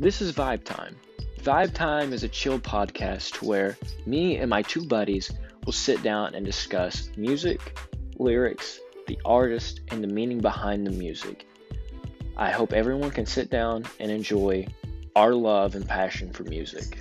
This is Vibe Time. Vibe Time is a chill podcast where me and my two buddies will sit down and discuss music, lyrics, the artist, and the meaning behind the music. I hope everyone can sit down and enjoy our love and passion for music.